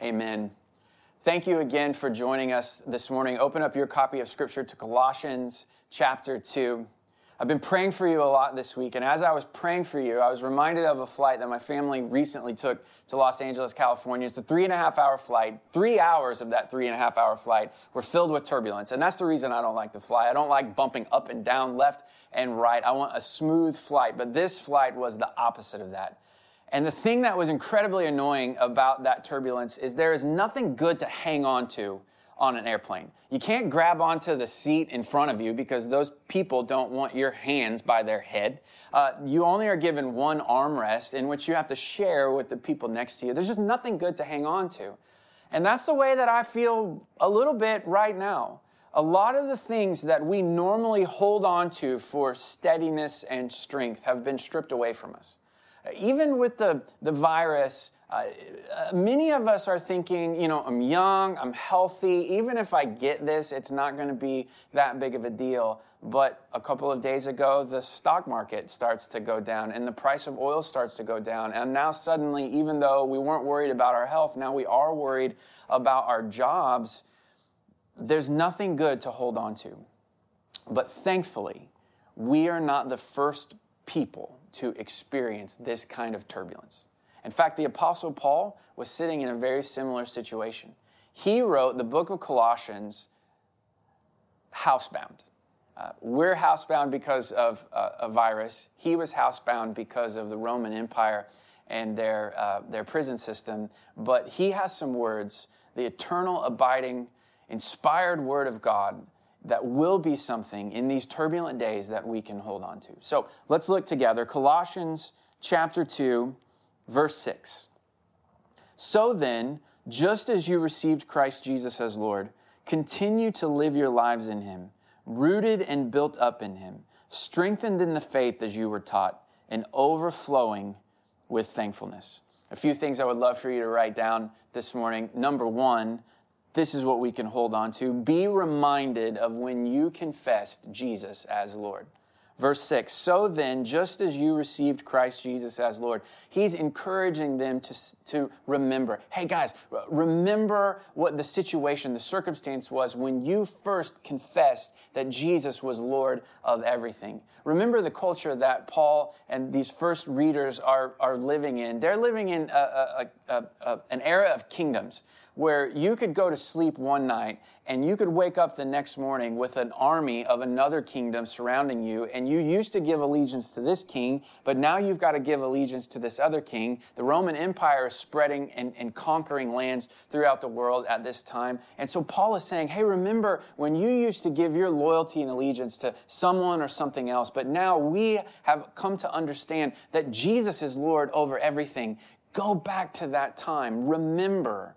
Amen. Thank you again for joining us this morning. Open up your copy of Scripture to Colossians chapter 2. I've been praying for you a lot this week, and as I was praying for you, I was reminded of a flight that my family recently took to Los Angeles, California. It's a three and a half hour flight. Three hours of that three and a half hour flight were filled with turbulence, and that's the reason I don't like to fly. I don't like bumping up and down, left and right. I want a smooth flight, but this flight was the opposite of that. And the thing that was incredibly annoying about that turbulence is there is nothing good to hang on to on an airplane. You can't grab onto the seat in front of you because those people don't want your hands by their head. Uh, you only are given one armrest in which you have to share with the people next to you. There's just nothing good to hang on to. And that's the way that I feel a little bit right now. A lot of the things that we normally hold on to for steadiness and strength have been stripped away from us. Even with the, the virus, uh, many of us are thinking, you know, I'm young, I'm healthy. Even if I get this, it's not going to be that big of a deal. But a couple of days ago, the stock market starts to go down and the price of oil starts to go down. And now, suddenly, even though we weren't worried about our health, now we are worried about our jobs. There's nothing good to hold on to. But thankfully, we are not the first people to experience this kind of turbulence. In fact, the Apostle Paul was sitting in a very similar situation. He wrote the book of Colossians housebound. Uh, we're housebound because of uh, a virus. He was housebound because of the Roman Empire and their, uh, their prison system. But he has some words, the eternal, abiding, inspired word of God that will be something in these turbulent days that we can hold on to. So let's look together. Colossians chapter 2 Verse 6 So then, just as you received Christ Jesus as Lord, continue to live your lives in Him, rooted and built up in Him, strengthened in the faith as you were taught, and overflowing with thankfulness. A few things I would love for you to write down this morning. Number one, this is what we can hold on to. Be reminded of when you confessed Jesus as Lord. Verse 6 So then, just as you received Christ Jesus as Lord, he's encouraging them to, to remember. Hey guys, remember what the situation, the circumstance was when you first confessed that Jesus was Lord of everything. Remember the culture that Paul and these first readers are, are living in. They're living in a, a, a, an era of kingdoms where you could go to sleep one night and you could wake up the next morning with an army of another kingdom surrounding you and you used to give allegiance to this king, but now you've got to give allegiance to this other king. The Roman Empire is spreading and, and conquering lands throughout the world at this time. And so Paul is saying, hey, remember when you used to give your loyalty and allegiance to someone or something else, but now we have come to understand that Jesus is Lord over everything. Go back to that time. Remember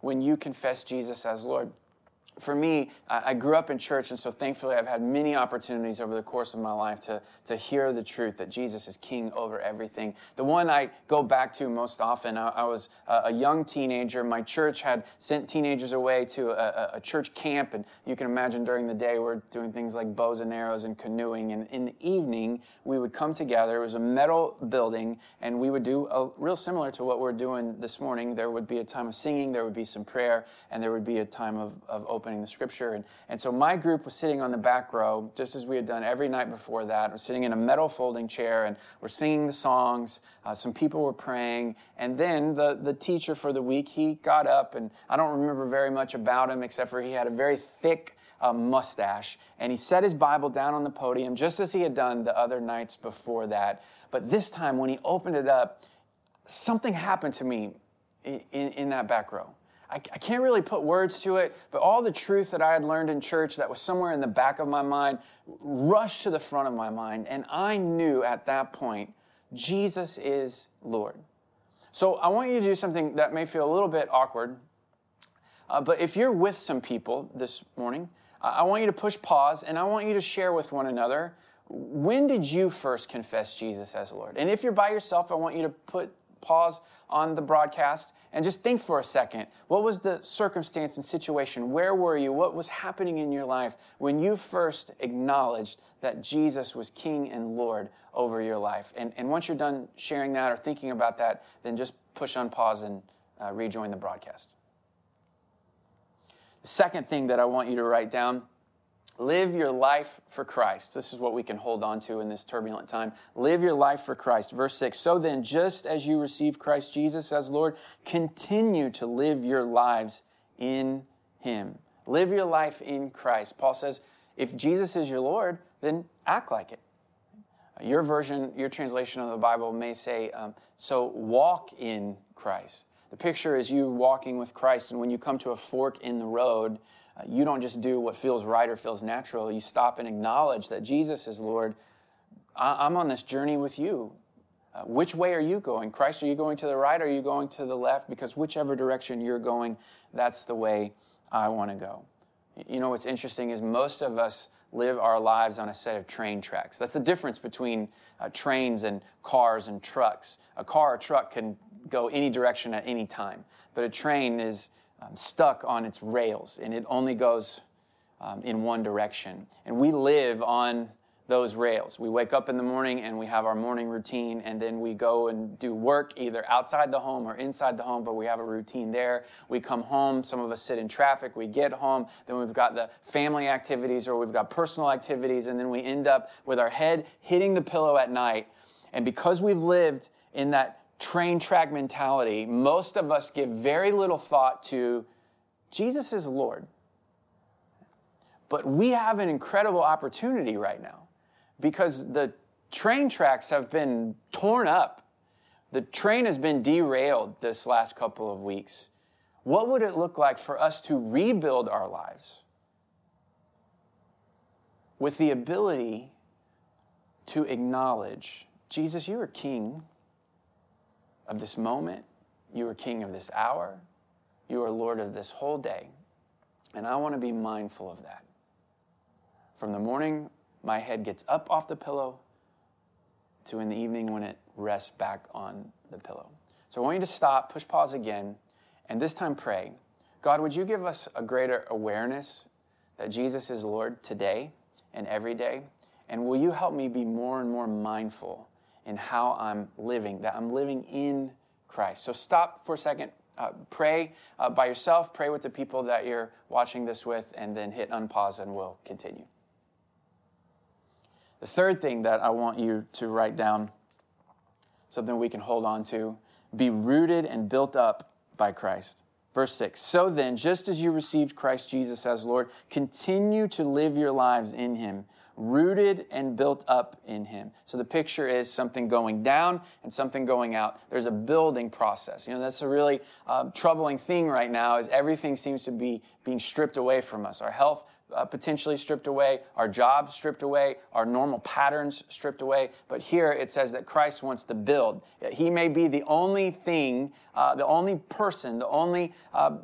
when you confess Jesus as Lord for me, I grew up in church, and so thankfully I've had many opportunities over the course of my life to, to hear the truth that Jesus is king over everything. The one I go back to most often, I, I was a young teenager. My church had sent teenagers away to a, a, church camp, and you can imagine during the day we're doing things like bows and arrows and canoeing. And in the evening, we would come together. It was a metal building, and we would do a, real similar to what we're doing this morning. There would be a time of singing, there would be some prayer, and there would be a time of, of open opening the scripture. And, and so my group was sitting on the back row, just as we had done every night before that. We're sitting in a metal folding chair and we're singing the songs. Uh, some people were praying. And then the, the teacher for the week, he got up, and I don't remember very much about him except for he had a very thick uh, mustache. And he set his Bible down on the podium, just as he had done the other nights before that. But this time, when he opened it up, something happened to me in, in, in that back row. I, I can't really put words to it, but all the truth that I had learned in church that was somewhere in the back of my mind rushed to the front of my mind. And I knew at that point, Jesus is Lord. So I want you to do something that may feel a little bit awkward. Uh, but if you're with some people this morning, I want you to push pause and I want you to share with one another when did you first confess Jesus as Lord? And if you're by yourself, I want you to put pause on the broadcast and just think for a second. What was the circumstance and situation? Where were you? What was happening in your life when you first acknowledged that Jesus was King and Lord over your life? And, and once you're done sharing that or thinking about that, then just push on pause and uh, rejoin the broadcast. The second thing that I want you to write down live your life for Christ. This is what we can hold on to in this turbulent time. Live your life for Christ. Verse 6 So then, just as you receive Christ Jesus as Lord, continue to live your lives in Him. Live your life in Christ. Paul says, if Jesus is your Lord, then act like it. Your version, your translation of the Bible may say, um, so walk in Christ. The picture is you walking with Christ, and when you come to a fork in the road, uh, you don't just do what feels right or feels natural. You stop and acknowledge that Jesus is Lord. I- am on this journey with you. Uh, which way are you going? Christ, are you going to the right or are you going to the left? Because whichever direction you're going, that's the way I want to go. You know what's interesting is most of us live our lives on a set of train tracks. That's the difference between uh, trains and cars and trucks. A car or truck can go any direction at any time, but a train is um, stuck on its rails and it only goes um, in one direction. And we live on those rails. We wake up in the morning and we have our morning routine, and then we go and do work either outside the home or inside the home, but we have a routine there. We come home, some of us sit in traffic, we get home, then we've got the family activities or we've got personal activities, and then we end up with our head hitting the pillow at night. And because we've lived in that train track mentality, most of us give very little thought to Jesus is Lord. But we have an incredible opportunity right now because the train tracks have been torn up. The train has been derailed this last couple of weeks. What would it look like for us to rebuild our lives with the ability to acknowledge Jesus, you are king of this moment, you are king of this hour, you are Lord of this whole day. And I want to be mindful of that. From the morning my head gets up off the pillow to in the evening when it rests back on the pillow. So I want you to stop, push pause again, and this time pray God, would you give us a greater awareness that Jesus is Lord today and every day? And will you help me be more and more mindful in how I'm living, that I'm living in Christ? So stop for a second, uh, pray uh, by yourself, pray with the people that you're watching this with, and then hit unpause and we'll continue. The third thing that I want you to write down, something we can hold on to, be rooted and built up by Christ. Verse 6 So then, just as you received Christ Jesus as Lord, continue to live your lives in Him, rooted and built up in Him. So the picture is something going down and something going out. There's a building process. You know, that's a really uh, troubling thing right now, is everything seems to be being stripped away from us. Our health uh, potentially stripped away, our jobs stripped away, our normal patterns stripped away. But here it says that Christ wants to build. He may be the only thing, uh, the only person, the only uh,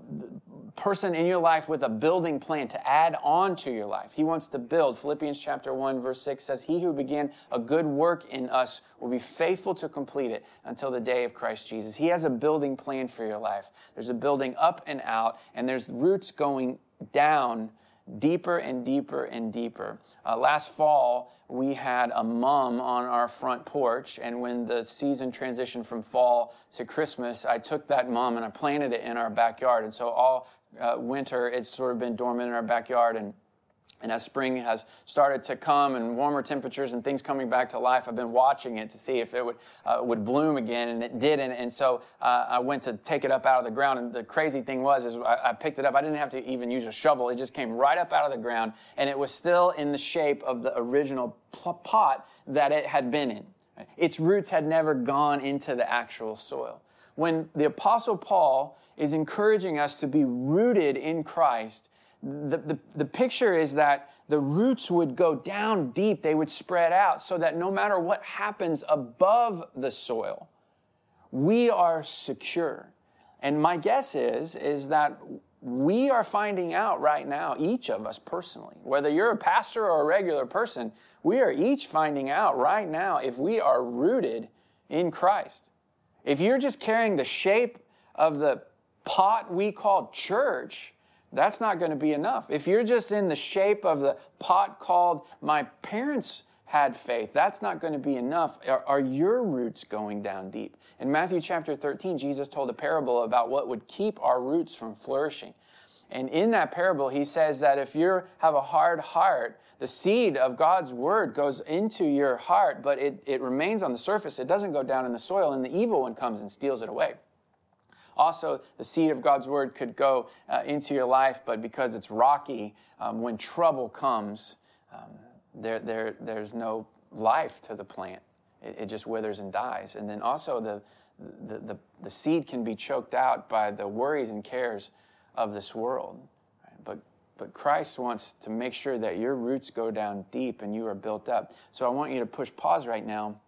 person in your life with a building plan to add on to your life. He wants to build. Philippians chapter 1, verse 6 says, He who began a good work in us will be faithful to complete it until the day of Christ Jesus. He has a building plan for your life. There's a building up and out, and there's roots going down deeper and deeper and deeper. Uh, last fall, we had a mum on our front porch, and when the season transitioned from fall to Christmas, I took that mum and I planted it in our backyard. And so all uh, winter, it's sort of been dormant in our backyard. And and as spring has started to come and warmer temperatures and things coming back to life, I've been watching it to see if it would, uh, would bloom again, and it didn't. And so uh, I went to take it up out of the ground. And the crazy thing was, is I, I, picked it up. I didn't have to even use a shovel. It just came right up out of the ground, and it was still in the shape of the original pot that it had been in. Its roots had never gone into the actual soil. When the Apostle Paul is encouraging us to be rooted in Christ, the, the, the picture is that the roots would go down deep, they would spread out so that no matter what happens above the soil, we are secure. And my guess is, is that we are finding out right now, each of us personally, whether you're a pastor or a regular person, we are each finding out right now if we are rooted in Christ. If you're just carrying the shape of the pot we call church, that's not going to be enough. If you're just in the shape of the pot called my parents' had faith. That's not going to be enough. Are, are, your roots going down deep? In Matthew chapter 13, Jesus told a parable about what would keep our roots from flourishing. And in that parable, he says that if you have a hard heart, the seed of God's word goes into your heart, but it, it remains on the surface. It doesn't go down in the soil, and the evil one comes and steals it away. Also, the seed of God's word could go uh, into your life, but because it's rocky, um, when trouble comes, um, there, there, there's no life to the plant. It, it, just withers and dies. And then also, the, the, the, the seed can be choked out by the worries and cares of this world. But, but Christ wants to make sure that your roots go down deep and you are built up. So I want you to push pause right now.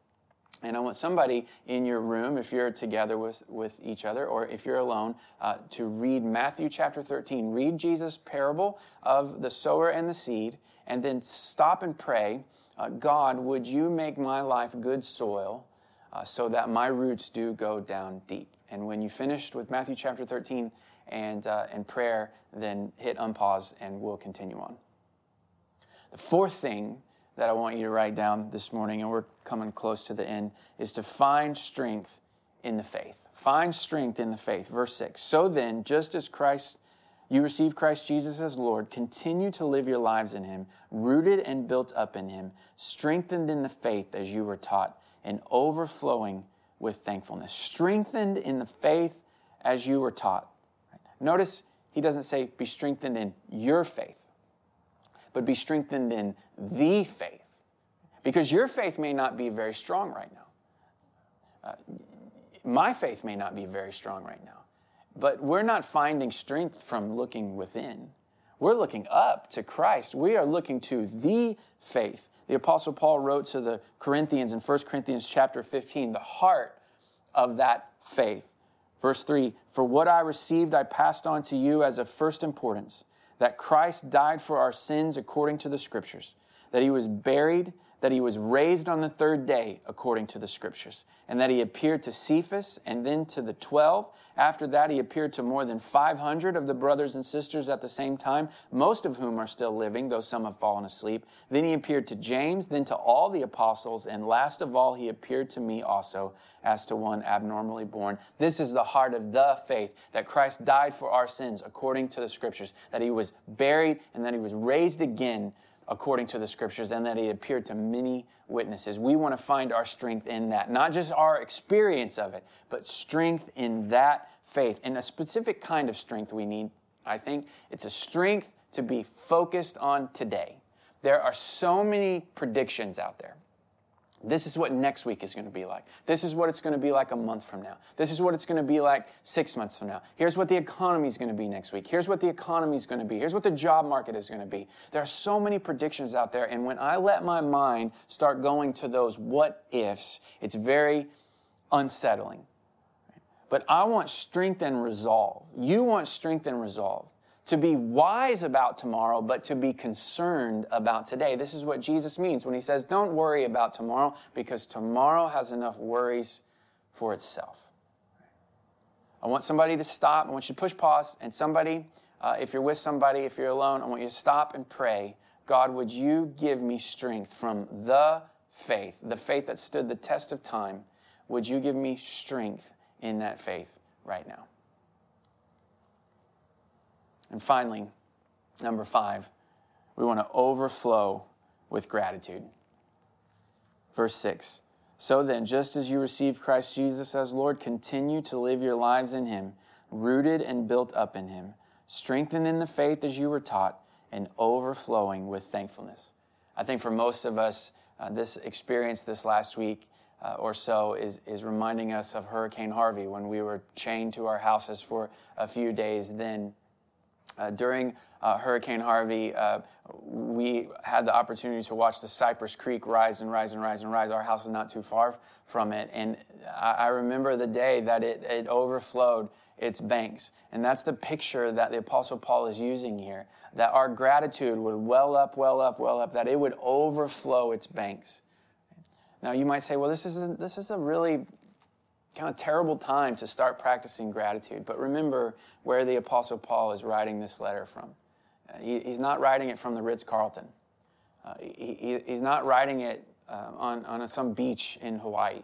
And I want somebody in your room, if you're together with, with each other or if you're alone, uh, to read Matthew chapter 13. Read Jesus' parable of the sower and the seed, and then stop and pray uh, God, would you make my life good soil uh, so that my roots do go down deep? And when you finished with Matthew chapter 13, and, uh, and prayer, then hit unpause and we'll continue on. The fourth thing that I want you to write down this morning, and we're coming close to the end, is to find strength in the faith. Find strength in the faith. Verse 6. So then, just as Christ, you receive Christ Jesus as Lord, continue to live your lives in Him, rooted and built up in Him, strengthened in the faith as you were taught, and overflowing with thankfulness. Strengthened in the faith as you were taught. Notice he doesn't say be strengthened in your faith, but be strengthened in the faith. Because your faith may not be very strong right now. Uh, my faith may not be very strong right now. But we're not finding strength from looking within. We're looking up to Christ. We are looking to the faith. The apostle Paul wrote to the Corinthians in 1 Corinthians chapter 15, the heart of that faith. Verse 3 For what I received, I passed on to you as of first importance that Christ died for our sins according to the Scriptures, that he was buried that he was raised on the third day according to the scriptures, and that he appeared to Cephas and then to the twelve. After that, he appeared to more than 500 of the brothers and sisters at the same time, most of whom are still living, though some have fallen asleep. Then he appeared to James, then to all the apostles, and last of all, he appeared to me also as to one abnormally born. This is the heart of the faith that Christ died for our sins according to the scriptures, that he was buried, and that he was raised again according to the scriptures and that he appeared to many witnesses. We want to find our strength in that, not just our experience of it, but strength in that faith. And a specific kind of strength we need, I think, it's a strength to be focused on today. There are so many predictions out there. This is what next week is going to be like. This is what it's going to be like a month from now. This is what it's going to be like six months from now. Here's what the economy is going to be next week. Here's what the economy is going to be. Here's what the job market is going to be. There are so many predictions out there. And when I let my mind start going to those what ifs, it's very unsettling. But I want strength and resolve. You want strength and resolve to be wise about tomorrow, but to be concerned about today. This is what Jesus means when he says, Don't worry about tomorrow, because tomorrow has enough worries for itself. I want somebody to stop. I want you to push pause, and somebody, uh, if you're with somebody, if you're alone, I want you to stop and pray God, would you give me strength from the faith, the faith that stood the test of time? Would you give me strength in that faith right now? And finally, number five, we want to overflow with gratitude. Verse 6 So then, just as you received Christ Jesus as Lord, continue to live your lives in Him, rooted and built up in Him, strengthened in the faith as you were taught, and overflowing with thankfulness. I think for most of us, uh, this experience this last week uh, or so is, is reminding us of Hurricane Harvey when we were chained to our houses for a few days then. Uh, during uh, Hurricane Harvey, uh, we had the opportunity to watch the Cypress Creek rise and rise and rise and rise. Our house is not too far from it. And I, I remember the day that it, it overflowed its banks. And that's the picture that the Apostle Paul is using here that our gratitude would well up, well up, well up, that it would overflow its banks. Now, you might say, well, this is this is a really kind of terrible time to start practicing gratitude. But remember where the Apostle Paul is writing this letter from. Uh, he, he's not writing it from the Ritz Carlton. Uh, he, he's not writing it uh, on, on a, some beach in Hawaii.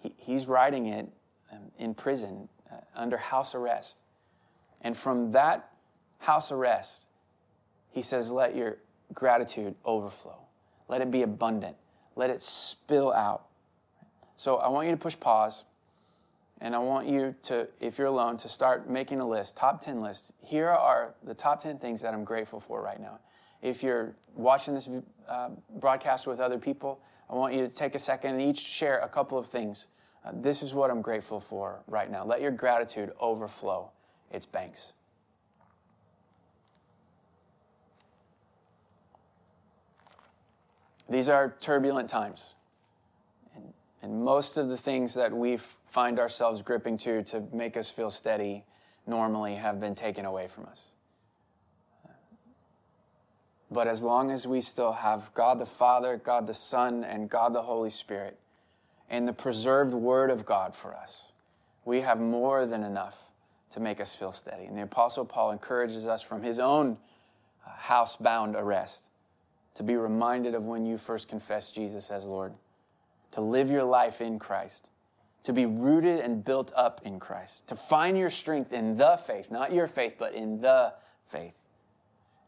He, he's writing it um, in prison uh, under house arrest. And from that house arrest, he says, let your gratitude overflow. Let it be abundant. Let it spill out. So I want you to push pause. And I want you to, if you're alone, to start making a list, top 10 lists. Here are the top 10 things that I'm grateful for right now. If you're watching this uh, broadcast with other people, I want you to take a second and each share a couple of things. Uh, this is what I'm grateful for right now. Let your gratitude overflow its banks. These are turbulent times. And most of the things that we find ourselves gripping to to make us feel steady normally have been taken away from us. But as long as we still have God the Father, God the Son, and God the Holy Spirit, and the preserved Word of God for us, we have more than enough to make us feel steady. And the Apostle Paul encourages us from his own uh, housebound arrest to be reminded of when you first confessed Jesus as Lord to live your life in Christ, to be rooted and built up in Christ, to find your strength in the faith, not your faith, but in the faith,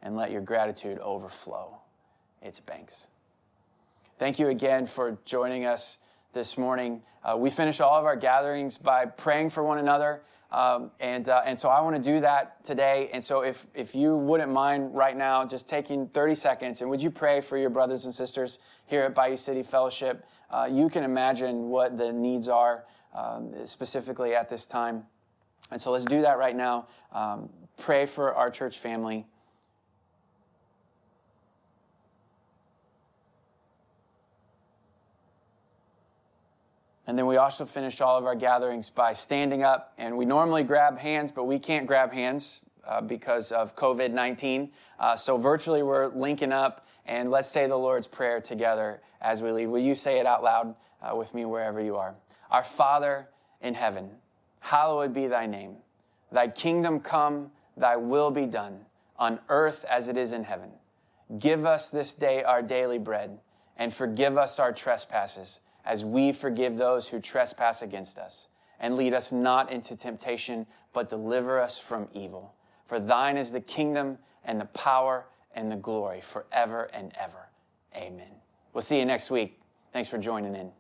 and let your gratitude overflow its banks. Thank you again for joining us this morning. Uh, we finish all of our gatherings by praying for one another. Um, and, uh, and so I want to do that today. And so if, if you wouldn't mind right now just taking 30 seconds and would you pray for your brothers and sisters here at Bayou City Fellowship? Uh, you can imagine what the needs are um, specifically at this time. And so let's do that right now. Um, pray for our church family. And then we also finish all of our gatherings by standing up. And we normally grab hands, but we can't grab hands uh, because of COVID 19. Uh, so virtually we're linking up and let's say the Lord's Prayer together as we leave. Will you say it out loud uh, with me wherever you are? Our Father in heaven, hallowed be thy name. Thy kingdom come, thy will be done, on earth as it is in heaven. Give us this day our daily bread, and forgive us our trespasses as we forgive those who trespass against us. And lead us not into temptation, but deliver us from evil. For thine is the kingdom and the power and the glory forever and ever. Amen. We'll see you next week. Thanks for joining in.